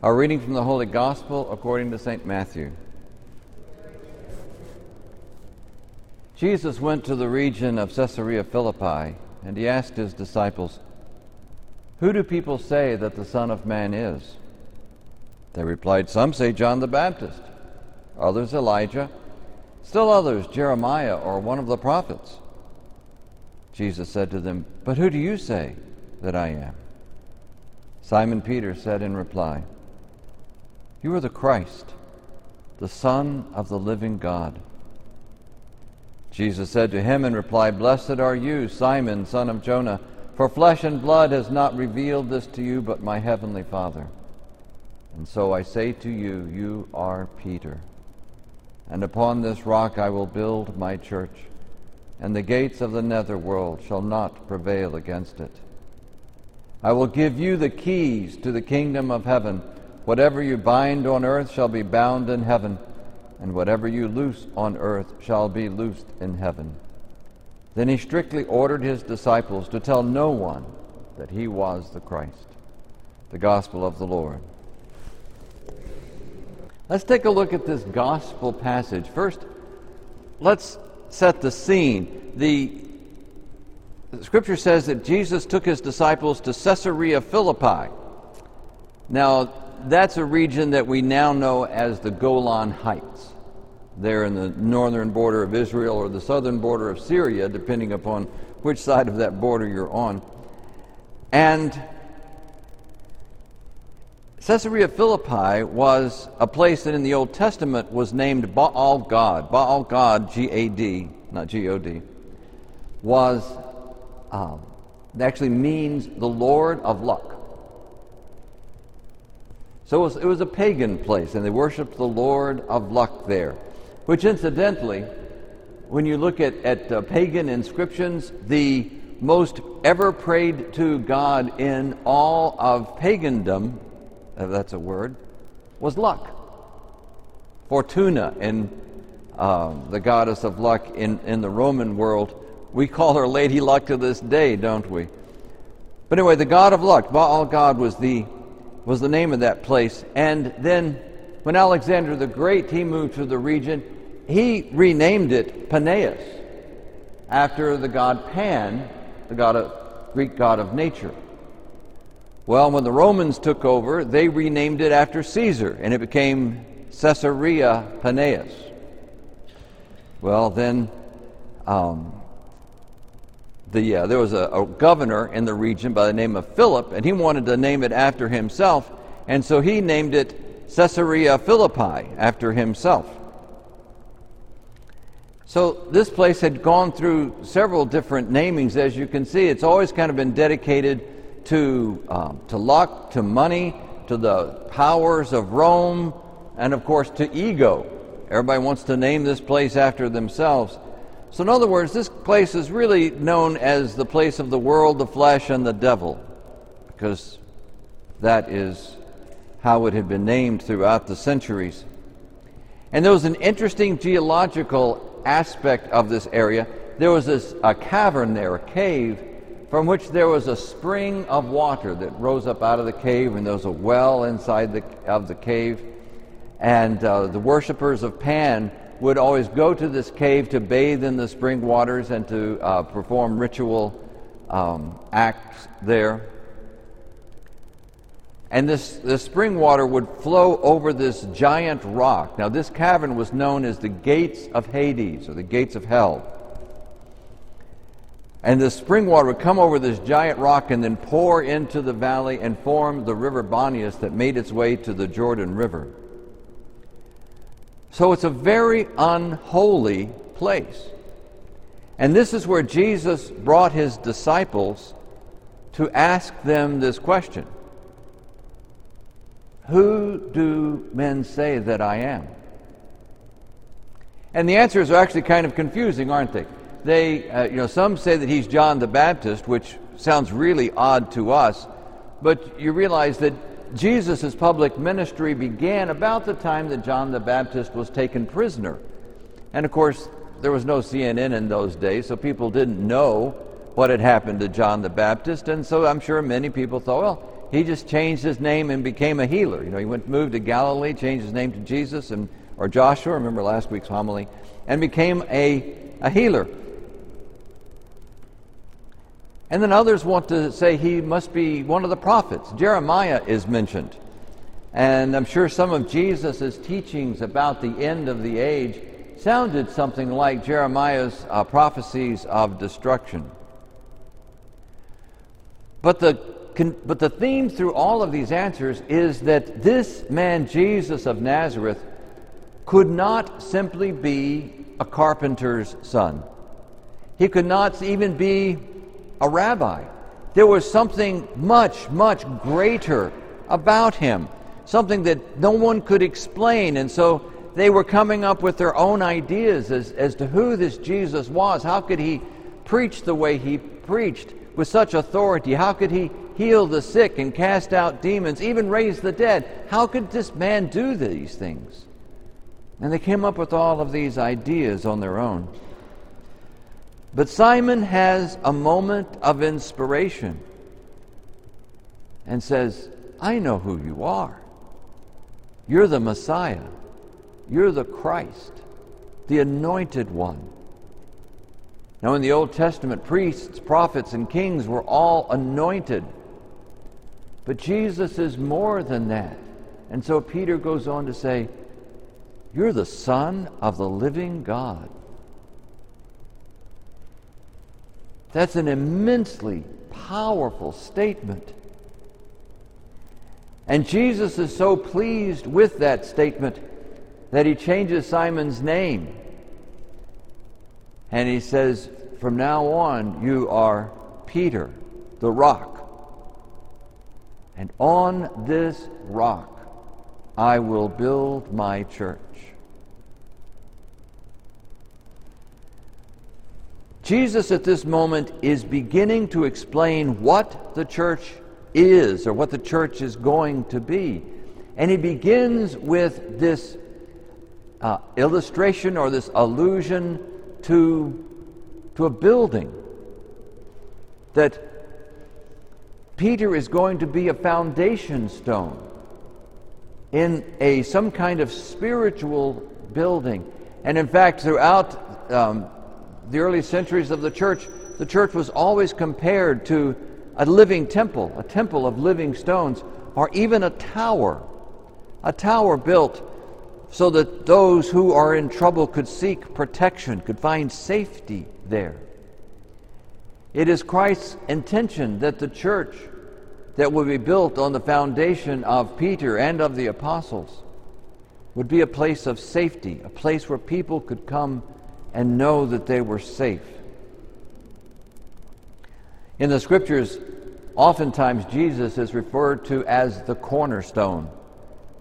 A reading from the Holy Gospel according to St. Matthew. Jesus went to the region of Caesarea Philippi, and he asked his disciples, Who do people say that the Son of Man is? They replied, Some say John the Baptist, others Elijah, still others Jeremiah or one of the prophets. Jesus said to them, But who do you say that I am? Simon Peter said in reply, You are the Christ, the Son of the living God. Jesus said to him in reply, Blessed are you, Simon, son of Jonah, for flesh and blood has not revealed this to you, but my heavenly Father. And so I say to you, you are Peter. And upon this rock I will build my church, and the gates of the netherworld shall not prevail against it. I will give you the keys to the kingdom of heaven. Whatever you bind on earth shall be bound in heaven and whatever you loose on earth shall be loosed in heaven. Then he strictly ordered his disciples to tell no one that he was the Christ. The Gospel of the Lord. Let's take a look at this Gospel passage. First, let's set the scene. The, Scripture says that Jesus took his disciples to Caesarea Philippi. Now, that's a region that we now know as the Golan Heights, there in the northern border of Israel or the southern border of Syria, depending upon which side of that border you're on. And Caesarea Philippi was a place that in the Old Testament was named Baal Gad. Baal Gad, G A D, not G O D, was, um, actually means the Lord of luck. So it was, it was, a pagan place, and they worshiped the Lord of luck there. Which, incidentally, when you look at, at uh, pagan inscriptions, the most ever prayed to God in all of pagandom, if that's a word, was luck. Fortuna, in uh, the goddess of luck in, in the Roman world, we call her Lady Luck to this day, don't we? But anyway, the god of luck, Baal Gad, was the was the name of that place. And then when Alexander the Great he moved to the region, he renamed it Paneas after the god Pan, the god of, Greek god of nature. Well, when the Romans took over, they renamed it after Caesar, and it became Caesarea Paneas. Well, then um, the, uh, there was a, a, governor in the region by the name of Philip, and he wanted to name it after himself, and so he named it Caesarea Philippi after himself. So this place had gone through several different namings, as you can see. It's always kind of been dedicated to, um, to luck, to money, to the powers of Rome, and of course to ego. Everybody wants to name this place after themselves. So, in other words, this place is really known as the place of the world, the flesh, and the devil, because that is how it had been named throughout the centuries. And there was an interesting geological aspect of this area. There was this, a cavern there, a cave, from which there was a spring of water that rose up out of the cave, and there was a well inside the, of the cave. And uh, the worshippers of Pan would always go to this cave to bathe in the spring waters and to uh, perform ritual um, acts there. And this, this spring water would flow over this giant rock. Now, this cavern was known as the gates of Hades, or the gates of hell. And the spring water would come over this giant rock and then pour into the valley and form the river Banias that made its way to the Jordan River. So it's a very unholy place. And this is where Jesus brought his disciples to ask them this question Who do men say that I am? And the answers are actually kind of confusing, aren't they? They, uh, you know, some say that he's John the Baptist, which sounds really odd to us, but you realize that Jesus' public ministry began about the time that John the Baptist was taken prisoner. And of course, there was no CNN in those days, so people didn't know what had happened to John the Baptist. And so I'm sure many people thought, well, he just changed his name and became a healer. You know, he went moved to Galilee, changed his name to Jesus and or Joshua, remember last week's homily, and became a, a healer. And then others want to say he must be one of the prophets. Jeremiah is mentioned. And I'm sure some of Jesus' teachings about the end of the age sounded something like Jeremiah's uh, prophecies of destruction. But the, but the theme through all of these answers is that this man, Jesus of Nazareth, could not simply be a carpenter's son. He could not even be a rabbi. There was something much, much greater about him, something that no one could explain. And so they were coming up with their own ideas as, as to who this Jesus was. How could he preach the way he preached with such authority? How could he heal the sick and cast out demons, even raise the dead? How could this man do these things? And they came up with all of these ideas on their own. But Simon has a moment of inspiration and says, I know who you are. You're the Messiah. You're the Christ, the anointed one. Now, in the Old Testament, priests, prophets, and kings were all anointed. But Jesus is more than that. And so Peter goes on to say, You're the Son of the living God. That's an immensely powerful statement. And Jesus is so pleased with that statement that he changes Simon's name. And he says, From now on, you are Peter, the rock. And on this rock, I will build my church. Jesus at this moment is beginning to explain what the church is or what the church is going to be. And he begins with this uh, illustration or this allusion to, to a building that Peter is going to be a foundation stone in a some kind of spiritual building. And in fact, throughout um, the early centuries of the church, the church was always compared to a living temple, a temple of living stones, or even a tower, a tower built so that those who are in trouble could seek protection, could find safety there. It is Christ's intention that the church that will be built on the foundation of Peter and of the apostles would be a place of safety, a place where people could come and know that they were safe. In the scriptures, oftentimes Jesus is referred to as the cornerstone,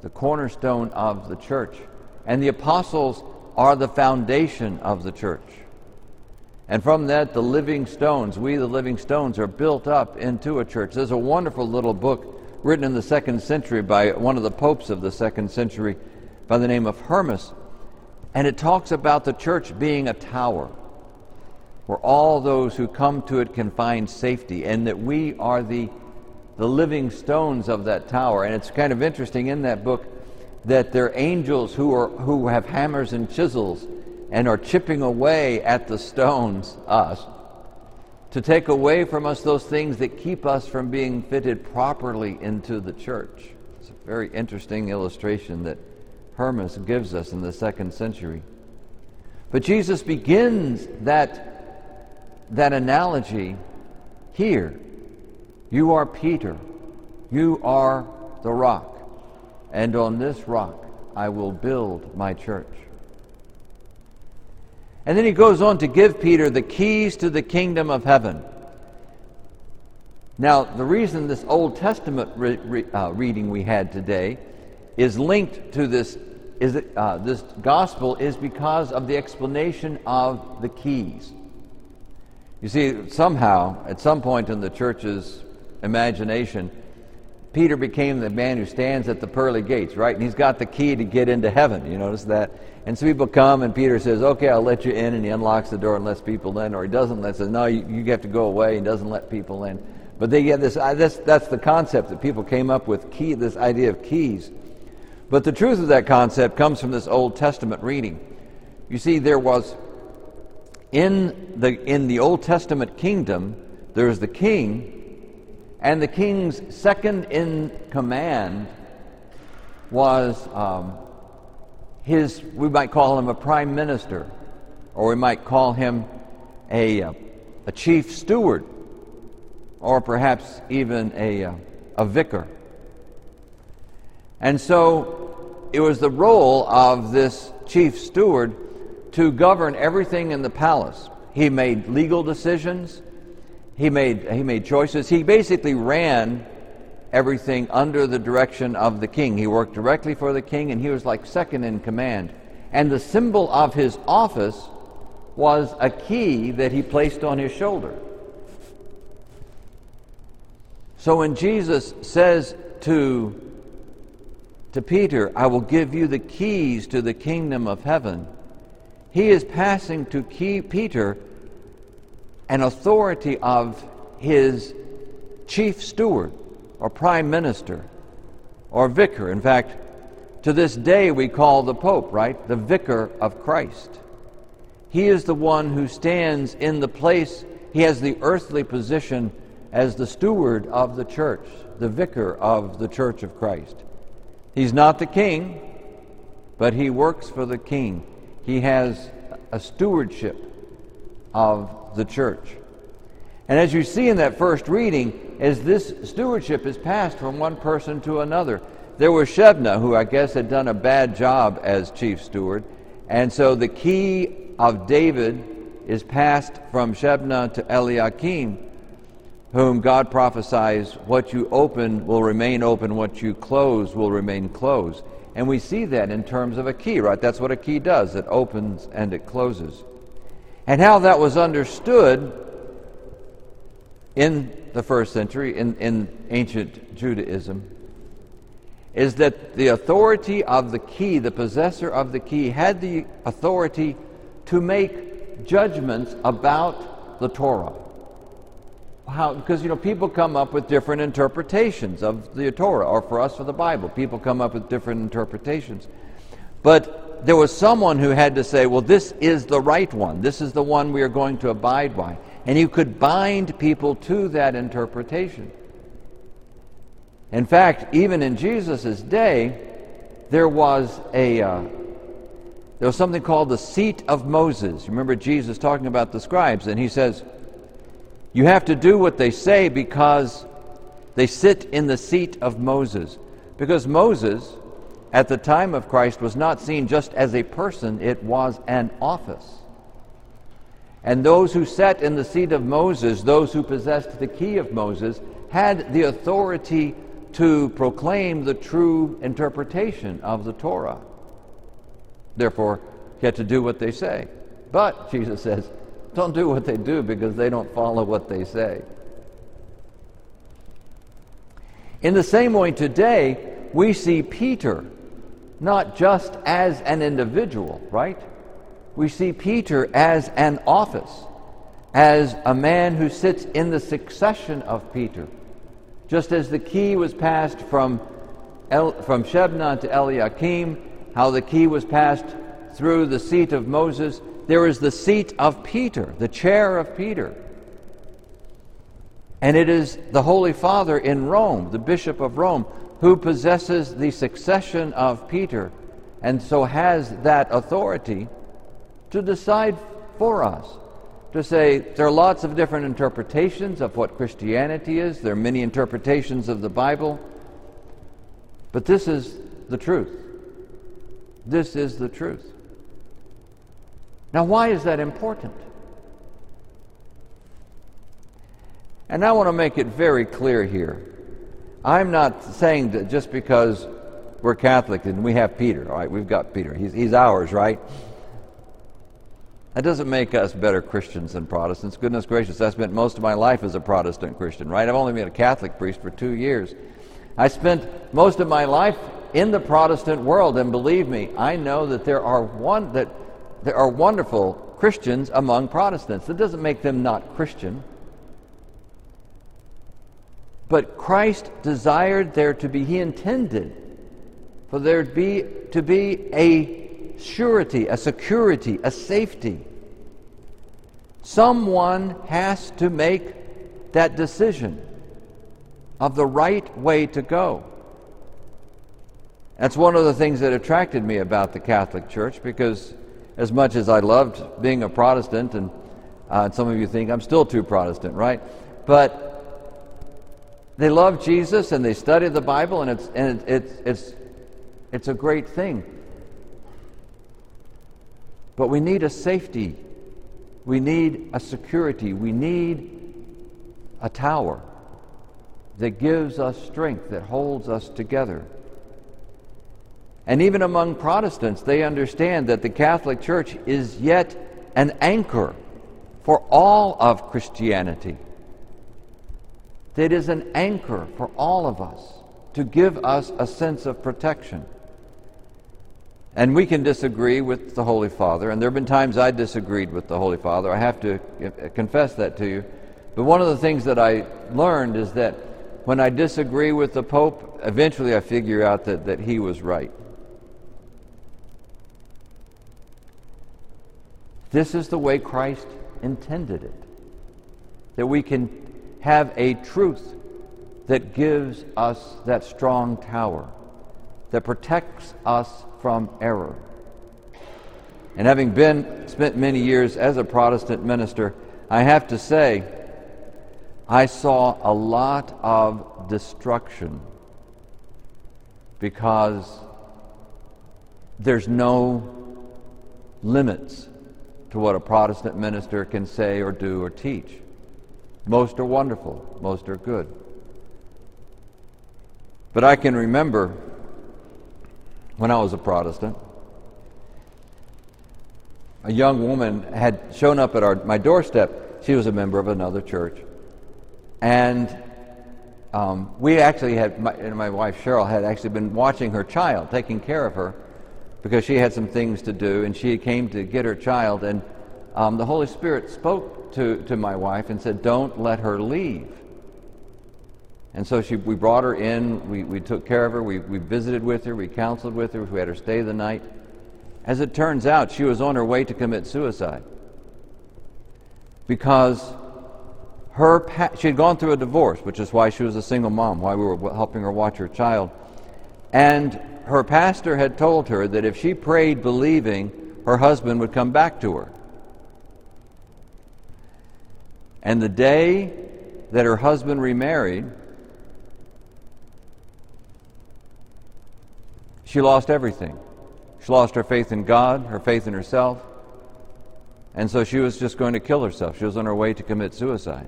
the cornerstone of the church. And the apostles are the foundation of the church. And from that, the living stones, we the living stones, are built up into a church. There's a wonderful little book written in the second century by one of the popes of the second century by the name of Hermas and it talks about the church being a tower where all those who come to it can find safety, and that we are the, the living stones of that tower. And it's kind of interesting in that book that there are angels who, are, who have hammers and chisels and are chipping away at the stones, us, to take away from us those things that keep us from being fitted properly into the church. It's a very interesting illustration that Hermas gives us in the second century. But Jesus begins that, that analogy here. You are Peter. You are the rock. And on this rock I will build my church. And then he goes on to give Peter the keys to the kingdom of heaven. Now, the reason this Old Testament re- re- uh, reading we had today is linked to this is uh, this gospel is because of the explanation of the keys. You see, somehow, at some point in the church's imagination, Peter became the man who stands at the pearly gates, right? And he's got the key to get into heaven. You notice that? And so people come, and Peter says, Okay, I'll let you in. And he unlocks the door and lets people in. Or he doesn't let, says, No, you, you have to go away. He doesn't let people in. But they get this, this, that's the concept that people came up with, key, this idea of keys. But the truth of that concept comes from this Old Testament reading. You see, there was, in the, in the Old Testament kingdom, there's the king, and the king's second in command was um, his, we might call him a prime minister, or we might call him a, uh, a chief steward or perhaps even a, uh, a vicar. And so it was the role of this chief steward to govern everything in the palace. He made legal decisions, he made, he made choices. He basically ran everything under the direction of the king. He worked directly for the king, and he was like second in command. And the symbol of his office was a key that he placed on his shoulder. So when Jesus says to, to Peter, I will give you the keys to the kingdom of heaven, he is passing to key Peter an authority of his chief steward or prime minister or vicar. In fact, to this day we call the Pope, right, the vicar of Christ. He is the one who stands in the place, he has the earthly position as the steward of the church, the vicar of the church of Christ. He's not the king, but he works for the king. He has a stewardship of the church. And as you see in that first reading, as this stewardship is passed from one person to another, there was Shebna, who I guess had done a bad job as chief steward, and so the key of David is passed from Shebna to Eliakim, whom God prophesies, what you open will remain open, what you close will remain closed. And we see that in terms of a key, right? That's what a key does it opens and it closes. And how that was understood in the first century, in, in ancient Judaism, is that the authority of the key, the possessor of the key, had the authority to make judgments about the Torah how because you know people come up with different interpretations of the Torah, or for us for the Bible, people come up with different interpretations. But there was someone who had to say, well, this is the right one. This is the one we are going to abide by. And you could bind people to that interpretation. In fact, even in Jesus' day, there was a uh, there was something called the seat of Moses. Remember Jesus talking about the scribes, and he says, you have to do what they say because they sit in the seat of Moses. Because Moses, at the time of Christ, was not seen just as a person, it was an office. And those who sat in the seat of Moses, those who possessed the key of Moses, had the authority to proclaim the true interpretation of the Torah. Therefore, you had to do what they say. But, Jesus says, don't do what they do because they don't follow what they say. In the same way, today, we see Peter not just as an individual, right? We see Peter as an office, as a man who sits in the succession of Peter. Just as the key was passed from, El, from Shebna to Eliakim, how the key was passed through the seat of Moses, there is the seat of Peter, the chair of Peter. And it is the Holy Father in Rome, the Bishop of Rome, who possesses the succession of Peter and so has that authority to decide for us. To say there are lots of different interpretations of what Christianity is, there are many interpretations of the Bible, but this is the truth. This is the truth. Now, why is that important? And I want to make it very clear here. I'm not saying that just because we're Catholic and we have Peter, all right, we've got Peter, he's, he's ours, right? That doesn't make us better Christians than Protestants. Goodness gracious, I spent most of my life as a Protestant Christian, right? I've only been a Catholic priest for two years. I spent most of my life in the Protestant world, and believe me, I know that there are one that there are wonderful Christians among Protestants. That doesn't make them not Christian. But Christ desired there to be, he intended for there to be, to be a surety, a security, a safety. Someone has to make that decision of the right way to go. That's one of the things that attracted me about the Catholic Church because, as much as I loved being a Protestant, and uh, some of you think I'm still too Protestant, right? But they love Jesus and they study the Bible, and it's, and it's, it's, it's a great thing. But we need a safety, we need a security, we need a tower that gives us strength, that holds us together. And even among Protestants, they understand that the Catholic Church is yet an anchor for all of Christianity. That is an anchor for all of us to give us a sense of protection. And we can disagree with the Holy Father, and there have been times I disagreed with the Holy Father. I have to uh, confess that to you. But one of the things that I learned is that when I disagree with the Pope, eventually I figure out that, that he was right. This is the way Christ intended it. That we can have a truth that gives us that strong tower, that protects us from error. And having been spent many years as a Protestant minister, I have to say, I saw a lot of destruction because there's no limits to what a Protestant minister can say or do or teach. Most are wonderful, most are good. But I can remember when I was a Protestant, a young woman had shown up at our, my doorstep. She was a member of another church. And um, we actually had, my, my wife Cheryl had actually been watching her child, taking care of her because she had some things to do, and she came to get her child, and um, the Holy Spirit spoke to, to my wife and said, Don't let her leave. And so she, we brought her in, we, we took care of her, we, we visited with her, we counseled with her, we had her stay the night. As it turns out, she was on her way to commit suicide because her she had gone through a divorce, which is why she was a single mom, why we were helping her watch her child. And her pastor had told her that if she prayed believing, her husband would come back to her. And the day that her husband remarried, she lost everything. She lost her faith in God, her faith in herself, and so she was just going to kill herself. She was on her way to commit suicide.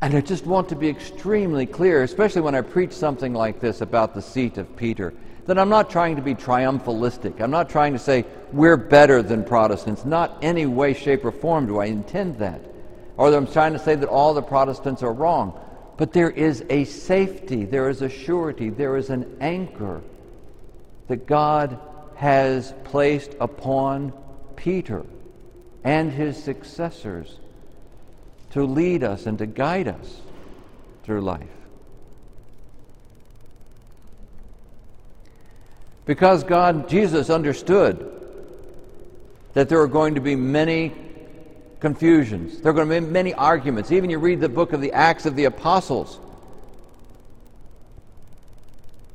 And I just want to be extremely clear, especially when I preach something like this about the seat of Peter, that I'm not trying to be triumphalistic. I'm not trying to say we're better than Protestants. Not any way, shape, or form do I intend that. Or that I'm trying to say that all the Protestants are wrong. But there is a safety, there is a surety, there is an anchor that God has placed upon Peter and his successors to lead us and to guide us through life. Because God, Jesus understood that there are going to be many confusions, there are going to be many arguments. Even you read the book of the Acts of the Apostles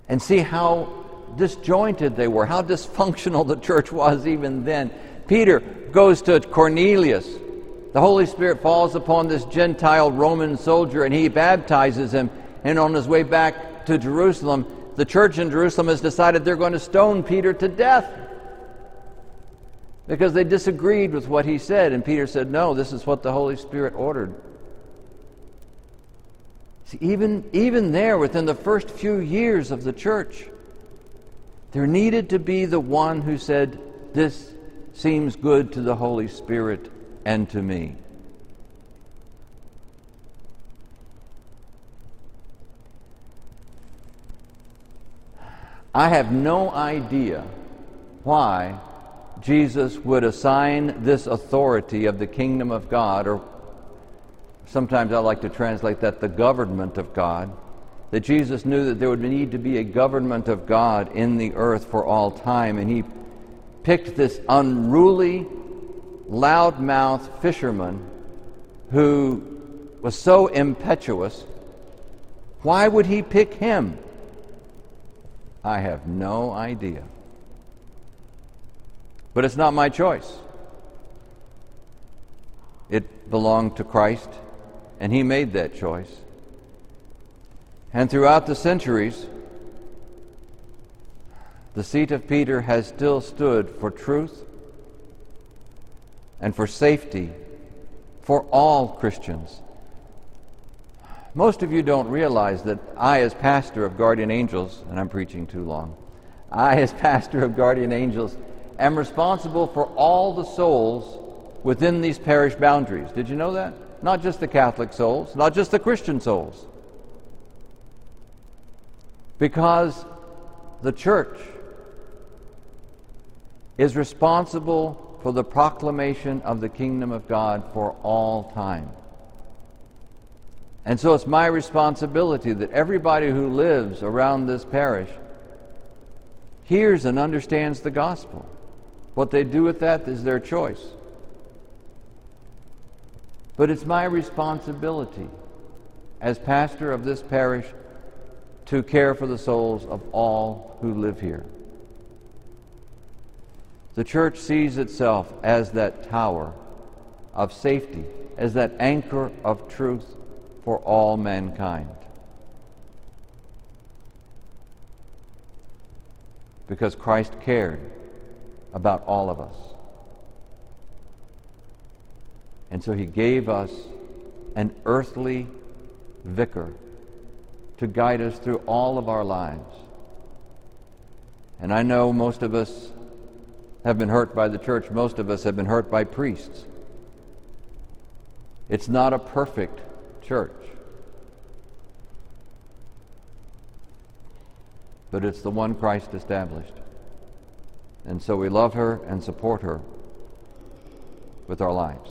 and see how disjointed they were, how dysfunctional the church was even then. Peter goes to Cornelius the Holy Spirit falls upon this Gentile Roman soldier and he baptizes him. And on his way back to Jerusalem, the church in Jerusalem has decided they're going to stone Peter to death because they disagreed with what he said. And Peter said, No, this is what the Holy Spirit ordered. See, even, even there, within the first few years of the church, there needed to be the one who said, This seems good to the Holy Spirit and to me. I have no idea why Jesus would assign this authority of the kingdom of God or sometimes I like to translate that the government of God, that Jesus knew that there would need to be a government of God in the earth for all time, and he picked this unruly, loudmouth fisherman who was so impetuous. Why would he pick him? I have no idea. But it's not my choice. It belonged to Christ, and he made that choice. And throughout the centuries, the seat of Peter has still stood for truth and for safety for all Christians. Most of you don't realize that I, as pastor of Guardian Angels, and I'm preaching too long, I, as pastor of Guardian Angels, am responsible for all the souls within these parish boundaries. Did you know that? Not just the Catholic souls, not just the Christian souls. Because the church is responsible for the proclamation of the kingdom of God for all time. And so it's my responsibility that everybody who lives around this parish hears and understands the gospel. What they do with that is their choice. But it's my responsibility as pastor of this parish to care for the souls of all who live here. The church sees itself as that tower of safety, as that anchor of truth for all mankind. Because Christ cared about all of us. And so he gave us an earthly vicar to guide us through all of our lives. And I know most of us have been hurt by the church, most of us have been hurt by priests. It's not a perfect church. But it's the one Christ established. And so we love her and support her with our lives.